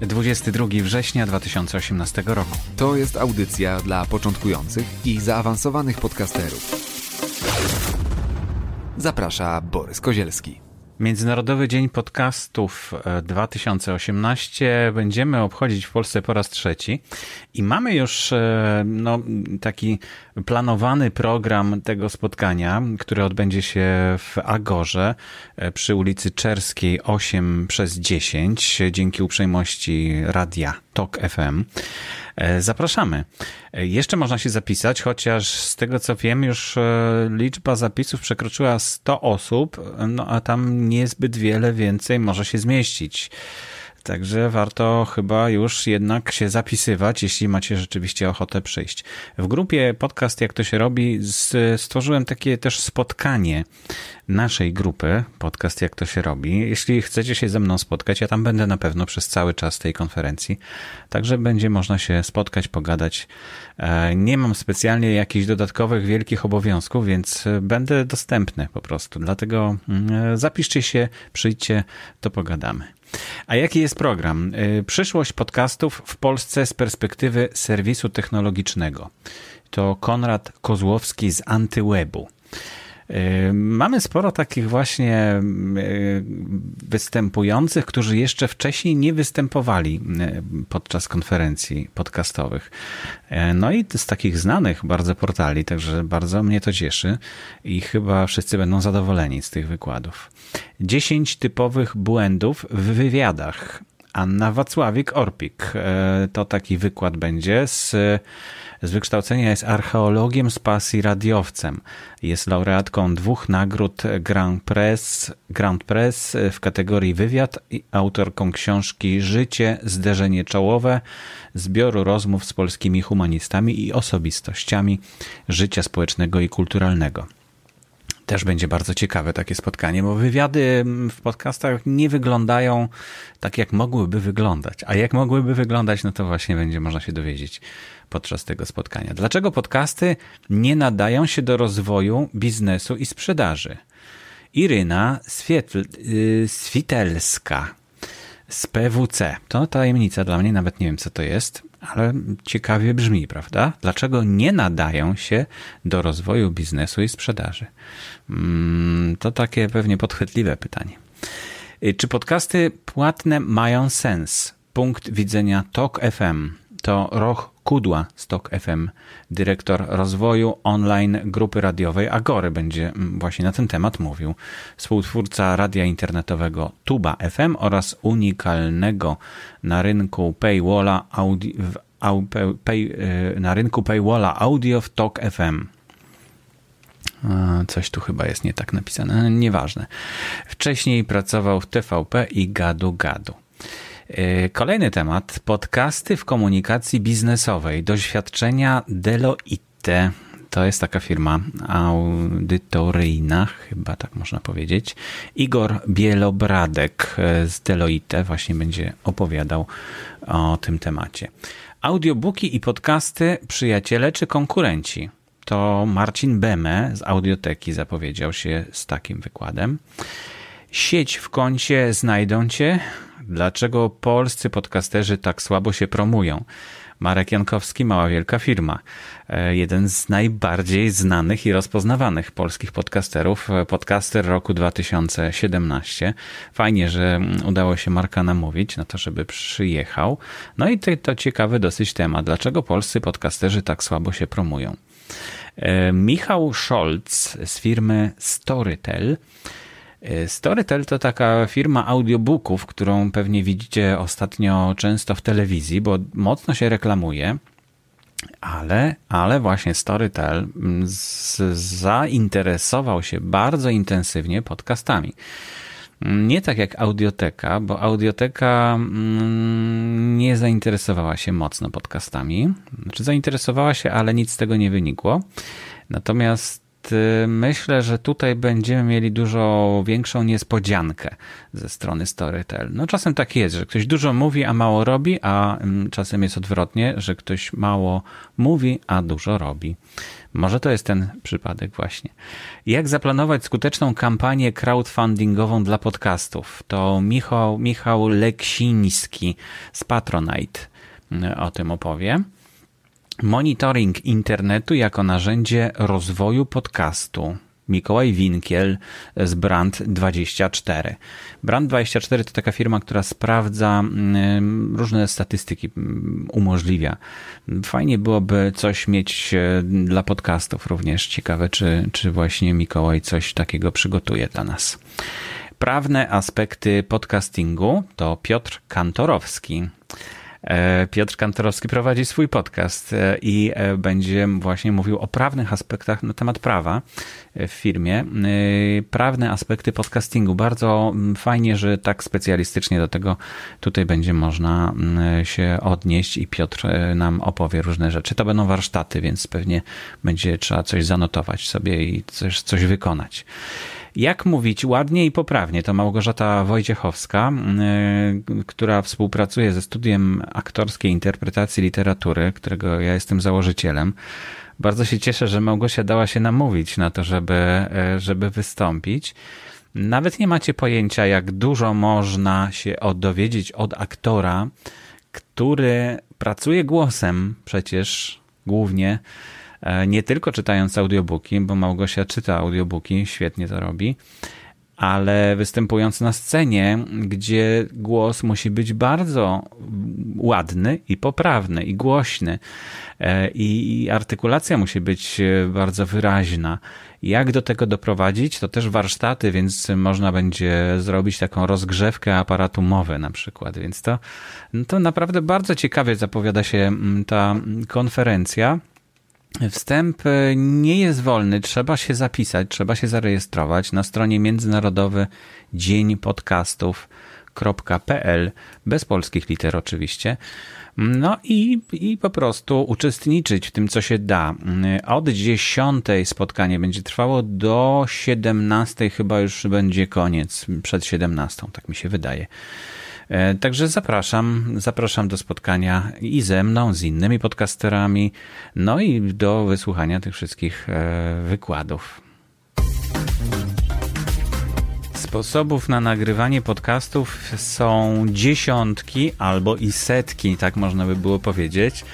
22 września 2018 roku. To jest audycja dla początkujących i zaawansowanych podcasterów. Zaprasza Borys Kozielski. Międzynarodowy Dzień Podcastów 2018 będziemy obchodzić w Polsce po raz trzeci i mamy już e, no, taki planowany program tego spotkania, który odbędzie się w Agorze e, przy ulicy Czerskiej 8 przez 10 dzięki uprzejmości radia TOK FM. E, zapraszamy. E, jeszcze można się zapisać, chociaż z tego co wiem, już liczba zapisów przekroczyła 100 osób, no a tam niezbyt wiele więcej może się zmieścić. Także warto chyba już jednak się zapisywać, jeśli macie rzeczywiście ochotę przyjść. W grupie podcast Jak to się robi stworzyłem takie też spotkanie naszej grupy podcast Jak to się robi. Jeśli chcecie się ze mną spotkać, ja tam będę na pewno przez cały czas tej konferencji. Także będzie można się spotkać, pogadać. E, nie mam specjalnie jakichś dodatkowych wielkich obowiązków, więc będę dostępny po prostu. Dlatego mm, zapiszcie się, przyjdźcie, to pogadamy. A jaki jest program? Y, przyszłość podcastów w Polsce z perspektywy serwisu technologicznego. To Konrad Kozłowski z Antywebu. Y, mamy sporo takich właśnie y, występujących, którzy jeszcze wcześniej nie występowali podczas konferencji podcastowych. No i z takich znanych bardzo portali, także bardzo mnie to cieszy i chyba wszyscy będą zadowoleni z tych wykładów. 10 typowych błędów w wywiadach. Anna Wacławik-Orpik. To taki wykład będzie. Z, z wykształcenia jest archeologiem, z pasji radiowcem. Jest laureatką dwóch nagród Grand Press, Grand Press w kategorii wywiad i autorką książki Życie, zderzenie czołowe, zbioru rozmów z polskimi humanistami i osobistościami życia społecznego i kulturalnego. Też będzie bardzo ciekawe takie spotkanie, bo wywiady w podcastach nie wyglądają tak, jak mogłyby wyglądać. A jak mogłyby wyglądać, no to właśnie będzie można się dowiedzieć podczas tego spotkania. Dlaczego podcasty nie nadają się do rozwoju biznesu i sprzedaży? Iryna Swietl, yy, Switelska z PWC. To tajemnica dla mnie, nawet nie wiem co to jest, ale ciekawie brzmi, prawda? Dlaczego nie nadają się do rozwoju biznesu i sprzedaży? Mm, to takie pewnie podchwytliwe pytanie. Y, czy podcasty płatne mają sens? Punkt widzenia TOK FM to Roch Kudła z TOK FM, dyrektor rozwoju online grupy radiowej Agory będzie mm, właśnie na ten temat mówił. Współtwórca radia internetowego Tuba FM oraz unikalnego na rynku paywalla audio, pay, y, na rynku paywalla audio w TOK FM. Coś tu chyba jest nie tak napisane, nieważne. Wcześniej pracował w TVP i Gadu Gadu. E, kolejny temat. Podcasty w komunikacji biznesowej. Doświadczenia Deloitte. To jest taka firma audytoryjna, chyba tak można powiedzieć. Igor Bielobradek z Deloitte właśnie będzie opowiadał o tym temacie. Audiobooki i podcasty przyjaciele czy konkurenci? To Marcin Beme z Audioteki zapowiedział się z takim wykładem. Sieć w kącie znajdą cię. Dlaczego polscy podcasterzy tak słabo się promują? Marek Jankowski, mała wielka firma. E, jeden z najbardziej znanych i rozpoznawanych polskich podcasterów, e, podcaster roku 2017. Fajnie, że udało się Marka namówić na to, żeby przyjechał. No i to, to ciekawy dosyć temat. Dlaczego polscy podcasterzy tak słabo się promują? E, Michał Scholz z firmy Storytel Storytel to taka firma audiobooków, którą pewnie widzicie ostatnio często w telewizji, bo mocno się reklamuje. Ale, ale właśnie Storytel z, zainteresował się bardzo intensywnie podcastami. Nie tak jak audioteka, bo audioteka mm, nie zainteresowała się mocno podcastami. Znaczy zainteresowała się, ale nic z tego nie wynikło. Natomiast myślę, że tutaj będziemy mieli dużo większą niespodziankę ze strony Storytel. No czasem tak jest, że ktoś dużo mówi, a mało robi, a mm, czasem jest odwrotnie, że ktoś mało mówi, a dużo robi. Może to jest ten przypadek właśnie. Jak zaplanować skuteczną kampanię crowdfundingową dla podcastów? To Michał, Michał Leksiński z Patronite mm, o tym opowie. Monitoring internetu jako narzędzie rozwoju podcastu. Mikołaj Winkiel z Brand24. Brand24 to taka firma, która sprawdza mm, różne statystyki, mm, umożliwia. Fajnie byłoby coś mieć e, dla podcastów również. Ciekawe, czy, czy właśnie Mikołaj coś takiego przygotuje dla nas. Prawne aspekty podcastingu to Piotr Kantorowski. E, Piotr Kantorowski prowadzi swój podcast e, i e, będzie właśnie mówił o prawnych aspektach na temat prawa w firmie. Prawne aspekty podcastingu. Bardzo mm, fajnie, że tak specjalistycznie do tego tutaj będzie można mm, się odnieść i Piotr nam opowie różne rzeczy. To będą warsztaty, więc pewnie będzie trzeba coś zanotować sobie i coś, coś wykonać. Jak mówić ładnie i poprawnie? To Małgorzata Wojciechowska, y, która współpracuje ze studiem aktorskiej interpretacji literatury, którego ja jestem założycielem. Bardzo się cieszę, że Małgosia dała się namówić na to, żeby, y, żeby wystąpić. Nawet nie macie pojęcia, jak dużo można się dowiedzieć od aktora, który pracuje głosem przecież głównie nie tylko czytając audiobooki, bo Małgosia czyta audiobooki, świetnie to robi, ale występując na scenie, gdzie głos musi być bardzo ładny i poprawny i głośny e, i artykulacja musi być e, bardzo wyraźna. Jak do tego doprowadzić? To też warsztaty, więc można będzie zrobić taką rozgrzewkę aparatu mowy na przykład. Więc to, no to naprawdę bardzo ciekawie zapowiada się mm, ta konferencja. Wstęp e, nie jest wolny, trzeba się zapisać, trzeba się zarejestrować na stronie międzynarodowy dzień podcastów.pl, bez polskich liter oczywiście. No i, i po prostu uczestniczyć w tym, co się da. Od 10 spotkanie będzie trwało do 17 chyba już będzie koniec, przed 17, tak mi się wydaje. E, także zapraszam, zapraszam do spotkania i ze mną, z innymi podcasterami, no i do wysłuchania tych wszystkich e, wykładów. Sposobów na nagrywanie podcastów są dziesiątki albo i setki, tak można by było powiedzieć.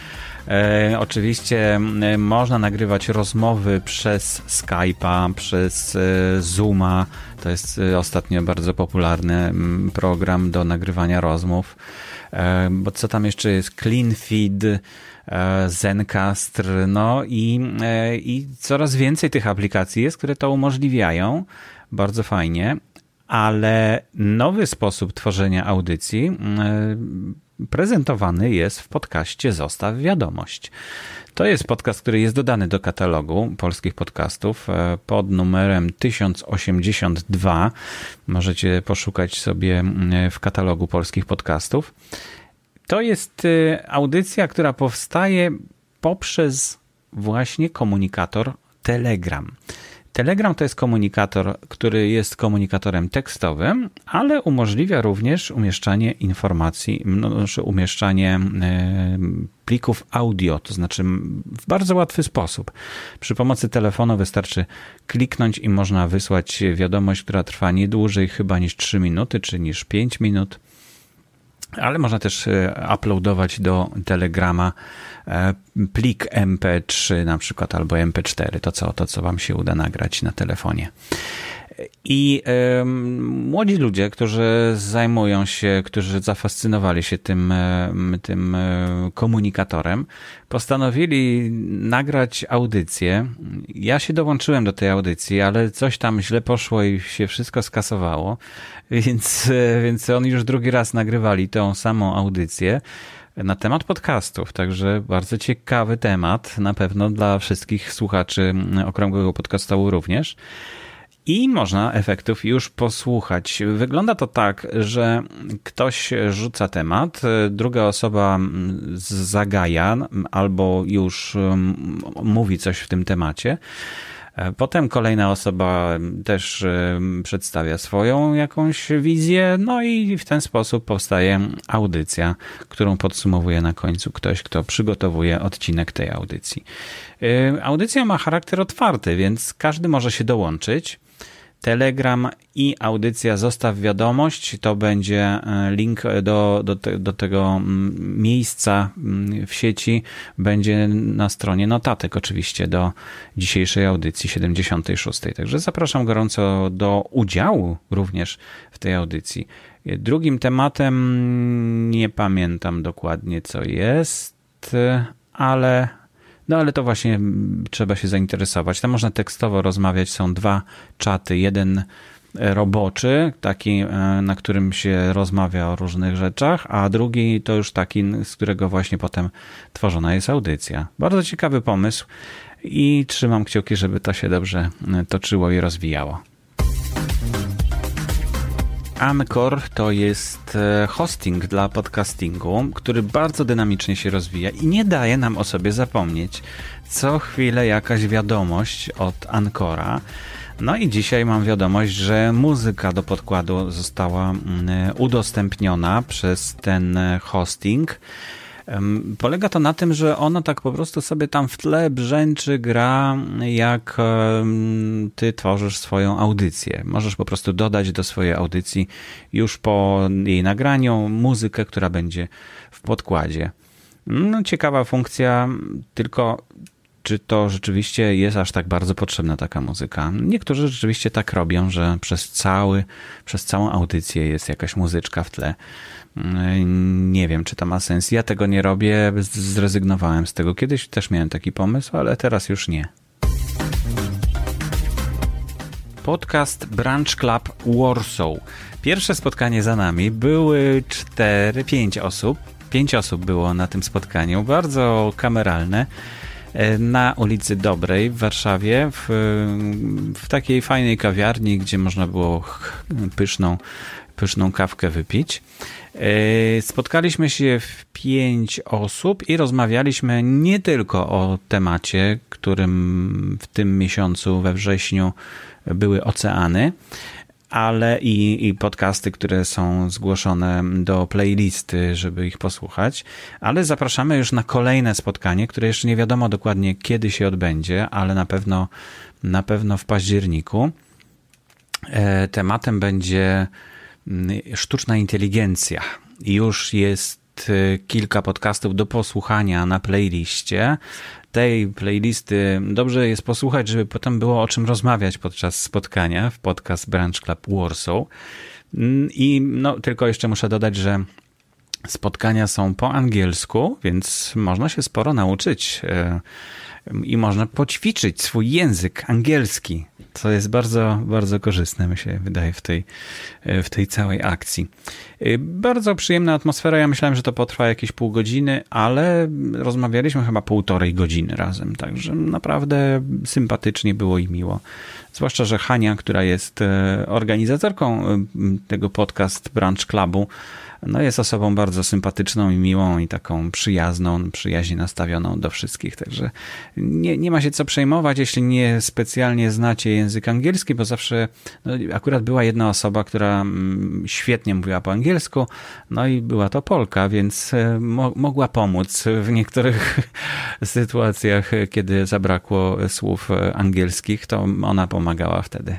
E, oczywiście można nagrywać rozmowy przez Skype'a, przez e, Zooma. To jest e, ostatnio bardzo popularny program do nagrywania rozmów. Bo co tam jeszcze jest? CleanFeed, Zencastr, no i, i coraz więcej tych aplikacji jest, które to umożliwiają. Bardzo fajnie ale nowy sposób tworzenia audycji prezentowany jest w podcaście Zostaw Wiadomość. To jest podcast, który jest dodany do katalogu polskich podcastów e, pod numerem 1082. Możecie poszukać sobie w katalogu polskich podcastów. To jest e, audycja, która powstaje poprzez właśnie komunikator Telegram. Telegram to jest komunikator, który jest komunikatorem tekstowym, ale umożliwia również umieszczanie informacji, no, znaczy umieszczanie e, plików audio, to znaczy w bardzo łatwy sposób. Przy pomocy telefonu wystarczy kliknąć i można wysłać wiadomość, która trwa nie dłużej chyba niż 3 minuty, czy niż 5 minut ale można też e, uploadować do Telegrama e, plik MP3 na przykład albo MP4, to co, to co wam się uda nagrać na telefonie. I y, młodzi ludzie, którzy zajmują się, którzy zafascynowali się tym, tym komunikatorem, postanowili nagrać audycję. Ja się dołączyłem do tej audycji, ale coś tam źle poszło i się wszystko skasowało, więc, więc oni już drugi raz nagrywali tą samą audycję na temat podcastów. Także bardzo ciekawy temat, na pewno dla wszystkich słuchaczy Okrągłego Podcastu również. I można efektów już posłuchać. Wygląda to tak, że ktoś rzuca temat, druga osoba zagaja albo już mówi coś w tym temacie. Potem kolejna osoba też przedstawia swoją jakąś wizję, no i w ten sposób powstaje audycja, którą podsumowuje na końcu ktoś, kto przygotowuje odcinek tej audycji. Audycja ma charakter otwarty, więc każdy może się dołączyć. Telegram i audycja Zostaw Wiadomość. To będzie e, link do, do, te, do tego mm, miejsca mm, w sieci. Będzie na stronie notatek, oczywiście, do dzisiejszej audycji 76. Także zapraszam gorąco do udziału również w tej audycji. Drugim tematem nie pamiętam dokładnie, co jest, ale no ale to właśnie trzeba się zainteresować. Tam można tekstowo rozmawiać, są dwa czaty. Jeden roboczy, taki, e, na którym się rozmawia o różnych rzeczach, a drugi to już taki, z którego właśnie potem tworzona jest audycja. Bardzo ciekawy pomysł i trzymam kciuki, żeby to się dobrze e, toczyło i rozwijało. Amcor to jest e, hosting dla podcastingu, który bardzo dynamicznie się rozwija i nie daje nam o sobie zapomnieć. Co chwilę jakaś wiadomość od Ancora. No i dzisiaj mam wiadomość, że muzyka do podkładu została mm, udostępniona przez ten hosting. Polega to na tym, że ono tak po prostu sobie tam w tle brzęczy, gra, jak ty tworzysz swoją audycję. Możesz po prostu dodać do swojej audycji już po jej nagraniu muzykę, która będzie w podkładzie. No, ciekawa funkcja, tylko czy to rzeczywiście jest aż tak bardzo potrzebna taka muzyka. Niektórzy rzeczywiście tak robią, że przez cały, przez całą audycję jest jakaś muzyczka w tle. Nie wiem, czy to ma sens. Ja tego nie robię, zrezygnowałem z tego. Kiedyś też miałem taki pomysł, ale teraz już nie. Podcast Branch Club Warsaw. Pierwsze spotkanie za nami. Były cztery, pięć osób. Pięć osób było na tym spotkaniu. Bardzo kameralne na ulicy Dobrej w Warszawie, w, w takiej fajnej kawiarni, gdzie można było pyszną, pyszną kawkę wypić. E, spotkaliśmy się w pięć osób i rozmawialiśmy nie tylko o temacie, którym w tym miesiącu we wrześniu były oceany, ale i, i podcasty, które są zgłoszone do playlisty, żeby ich posłuchać. Ale zapraszamy już na kolejne spotkanie, które jeszcze nie wiadomo dokładnie kiedy się odbędzie, ale na pewno, na pewno w październiku. E, tematem będzie sztuczna inteligencja. Już jest e, kilka podcastów do posłuchania na playliście tej playlisty dobrze jest posłuchać, żeby potem było o czym rozmawiać podczas spotkania w podcast Branch Club Warsaw. Mm, I no, tylko jeszcze muszę dodać, że spotkania są po angielsku, więc można się sporo nauczyć e, i można poćwiczyć swój język angielski, co jest bardzo, bardzo korzystne, mi się wydaje, w tej, w tej całej akcji. Y, bardzo przyjemna atmosfera. Ja myślałem, że to potrwa jakieś pół godziny, ale rozmawialiśmy chyba półtorej godziny razem, także naprawdę sympatycznie było i miło. Zwłaszcza, że Hania, która jest e, organizatorką e, tego podcast Branch Clubu, no jest osobą bardzo sympatyczną i miłą i taką przyjazną, przyjaźnie nastawioną do wszystkich, także nie, nie ma się co przejmować, jeśli nie specjalnie znacie język angielski, bo zawsze no, akurat była jedna osoba, która mm, świetnie mówiła po angielsku, no i była to Polka, więc e, mo mogła pomóc w niektórych sytuacjach, kiedy zabrakło słów e, angielskich, to ona pomagała wtedy.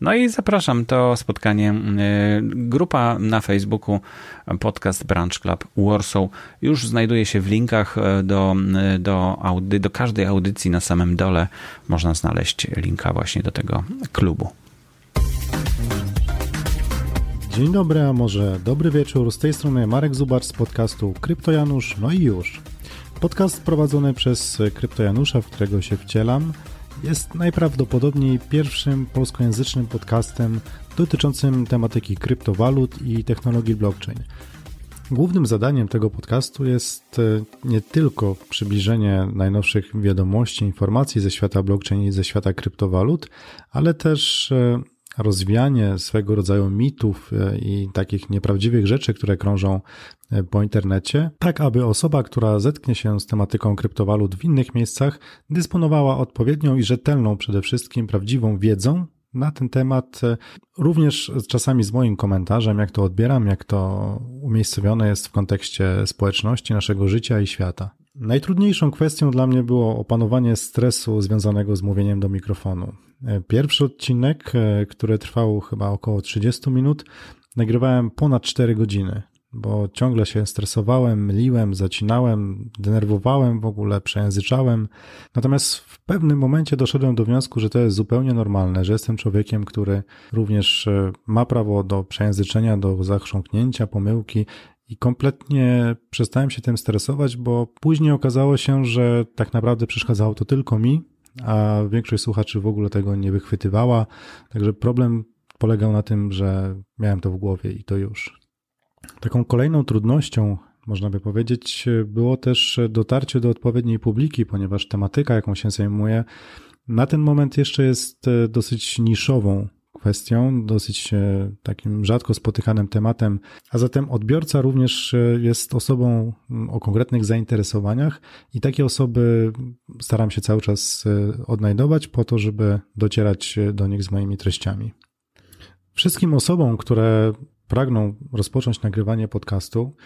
No i zapraszam, to spotkanie, e, grupa na Facebooku podcast Branch Club Warsaw już znajduje się w linkach e, do, e, do, audy, do każdej audycji na samym dole. Można znaleźć linka właśnie do tego klubu. Dzień dobry, a może dobry wieczór. Z tej strony Marek Zubacz z podcastu Krypto Janusz. No i już. Podcast prowadzony przez Krypto Janusza, w którego się wcielam, jest najprawdopodobniej pierwszym polskojęzycznym podcastem dotyczącym tematyki kryptowalut i technologii blockchain. Głównym zadaniem tego podcastu jest e, nie tylko przybliżenie najnowszych wiadomości, informacji ze świata blockchain i ze świata kryptowalut, ale też e, rozwianie swego rodzaju mitów e, i takich nieprawdziwych rzeczy, które krążą po internecie, tak aby osoba, która zetknie się z tematyką kryptowalut w innych miejscach, dysponowała odpowiednią i rzetelną przede wszystkim prawdziwą wiedzą na ten temat, e, również czasami z moim komentarzem, jak to odbieram, jak to umiejscowione jest w kontekście społeczności, naszego życia i świata. Najtrudniejszą kwestią dla mnie było opanowanie stresu związanego z mówieniem do mikrofonu. E, pierwszy odcinek, e, który trwał chyba około 30 minut, nagrywałem ponad 4 godziny bo ciągle się stresowałem, myliłem, zacinałem, denerwowałem w ogóle, przejęzyczałem. Natomiast w pewnym momencie doszedłem do wniosku, że to jest zupełnie normalne, że jestem człowiekiem, który również e, ma prawo do przejęzyczenia, do zachrząknięcia, pomyłki i kompletnie przestałem się tym stresować, bo później okazało się, że tak naprawdę przeszkadzało to tylko mi, a większość słuchaczy w ogóle tego nie wychwytywała. Także problem polegał na tym, że miałem to w głowie i to już. Taką kolejną trudnością, można by powiedzieć, było też dotarcie do odpowiedniej publiki, ponieważ tematyka, jaką się zajmuję, na ten moment jeszcze jest e, dosyć niszową kwestią, dosyć e, takim rzadko spotykanym tematem, a zatem odbiorca również e, jest osobą o konkretnych zainteresowaniach i takie osoby staram się cały czas odnajdować po to, żeby docierać do nich z moimi treściami. Wszystkim osobom, które pragną rozpocząć nagrywanie podcastu,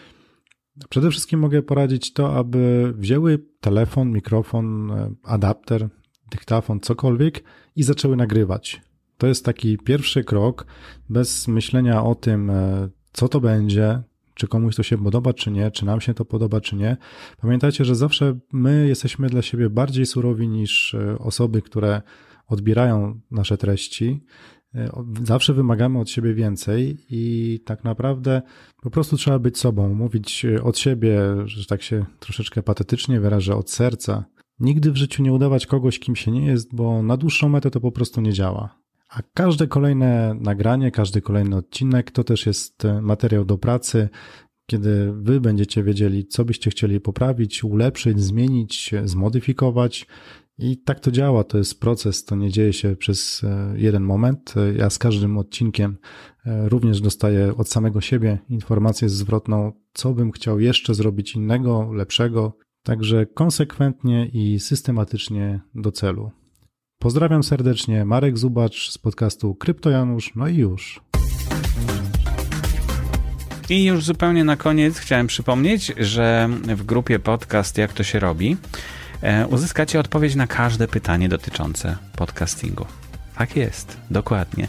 przede wszystkim mogę poradzić to, aby wzięły telefon, mikrofon, e, adapter, dyktafon, cokolwiek i zaczęły nagrywać. To jest taki pierwszy krok, bez myślenia o tym, e, co to będzie, czy komuś to się podoba, czy nie, czy nam się to podoba, czy nie. Pamiętajcie, że zawsze my jesteśmy dla siebie bardziej surowi niż e, osoby, które odbierają nasze treści. E, zawsze wymagamy od siebie więcej i tak naprawdę po prostu trzeba być sobą, mówić od siebie, że tak się troszeczkę patetycznie wyrażę, od serca. Nigdy w życiu nie udawać kogoś, kim się nie jest, bo na dłuższą metę to po prostu nie działa. A każde kolejne nagranie, każdy kolejny odcinek to też jest e, materiał do pracy, kiedy wy będziecie wiedzieli, co byście chcieli poprawić, ulepszyć, zmienić, zmodyfikować i tak to działa, to jest proces, to nie dzieje się przez e, jeden moment. Ja z każdym odcinkiem e, również dostaję od samego siebie informację zwrotną, co bym chciał jeszcze zrobić innego, lepszego, także konsekwentnie i systematycznie do celu. Pozdrawiam serdecznie, Marek Zubacz z podcastu Krypto Janusz, no i już. I już zupełnie na koniec chciałem przypomnieć, że w grupie podcast Jak to się robi E, uzyskacie odpowiedź na każde pytanie dotyczące podcastingu. Tak jest, dokładnie.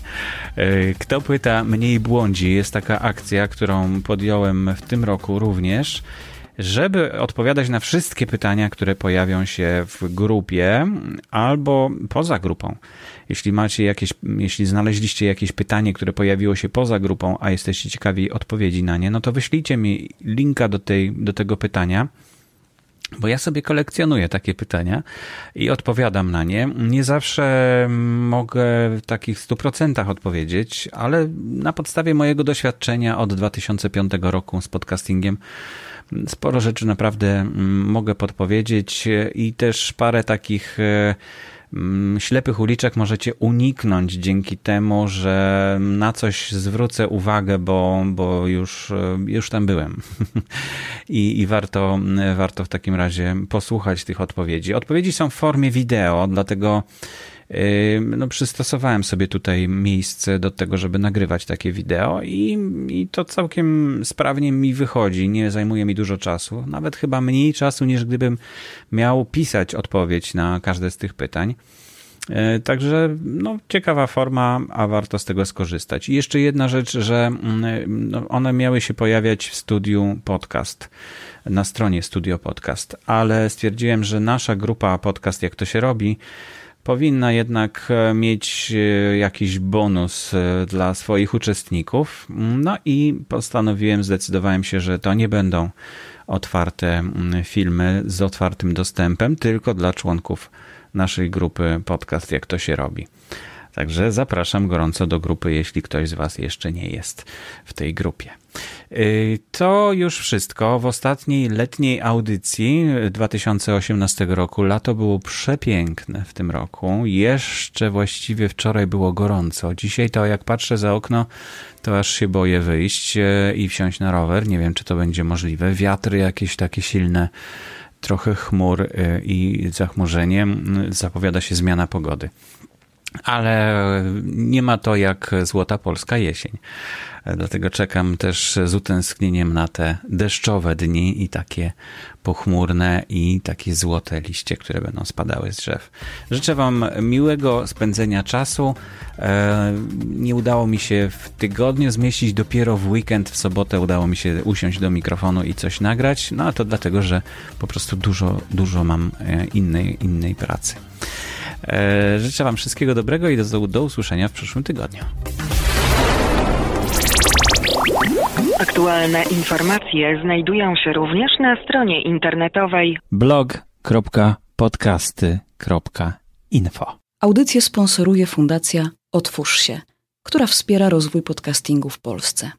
E, kto pyta, mniej błądzi. Jest taka akcja, którą podjąłem w tym roku również, żeby odpowiadać na wszystkie pytania, które pojawią się w grupie albo poza grupą. Jeśli macie jakieś, jeśli znaleźliście jakieś pytanie, które pojawiło się poza grupą, a jesteście ciekawi odpowiedzi na nie, no to wyślijcie mi linka do, tej, do tego pytania bo ja sobie kolekcjonuję takie pytania i odpowiadam na nie. Nie zawsze mogę w takich 100% odpowiedzieć, ale na podstawie mojego doświadczenia od 2005 roku z podcastingiem sporo rzeczy naprawdę mogę podpowiedzieć i też parę takich e, Mm, ślepych uliczek możecie uniknąć dzięki temu, że na coś zwrócę uwagę, bo, bo już, e, już tam byłem. I, I warto, warto w takim razie posłuchać tych odpowiedzi. Odpowiedzi są w formie wideo, dlatego no, przystosowałem sobie tutaj miejsce do tego, żeby nagrywać takie wideo i, i to całkiem sprawnie mi wychodzi. Nie zajmuje mi dużo czasu, nawet chyba mniej czasu niż gdybym miał pisać odpowiedź na każde z tych pytań. E, także no, ciekawa forma, a warto z tego skorzystać. I jeszcze jedna rzecz, że mm, no, one miały się pojawiać w studiu podcast, na stronie Studio Podcast, ale stwierdziłem, że nasza grupa podcast, jak to się robi, powinna jednak e, mieć e, jakiś bonus e, dla swoich uczestników. No i postanowiłem, zdecydowałem się, że to nie będą otwarte filmy z otwartym dostępem, tylko dla członków naszej grupy podcast, jak to się robi. Także zapraszam gorąco do grupy, jeśli ktoś z Was jeszcze nie jest w tej grupie. Y, to już wszystko. W ostatniej letniej audycji 2018 roku lato było przepiękne w tym roku. Jeszcze właściwie wczoraj było gorąco. Dzisiaj to jak patrzę za okno, to aż się boję wyjść y, i wsiąść na rower. Nie wiem, czy to będzie możliwe. Wiatry jakieś takie silne, trochę chmur y, i zachmurzenie. Zapowiada się zmiana pogody ale nie ma to jak złota polska jesień. Dlatego czekam też z utęsknieniem na te deszczowe dni i takie pochmurne i takie złote liście, które będą spadały z drzew. Życzę Wam miłego spędzenia czasu. E, nie udało mi się w tygodniu zmieścić, dopiero w weekend, w sobotę udało mi się usiąść do mikrofonu i coś nagrać. No a to dlatego, że po prostu dużo, dużo mam e, innej, innej pracy. E, życzę Wam wszystkiego dobrego i do, do usłyszenia w przyszłym tygodniu. Aktualne informacje znajdują się również na stronie internetowej blog.podcasty.info. Audycję sponsoruje Fundacja Otwórz się, która wspiera rozwój podcastingu w Polsce.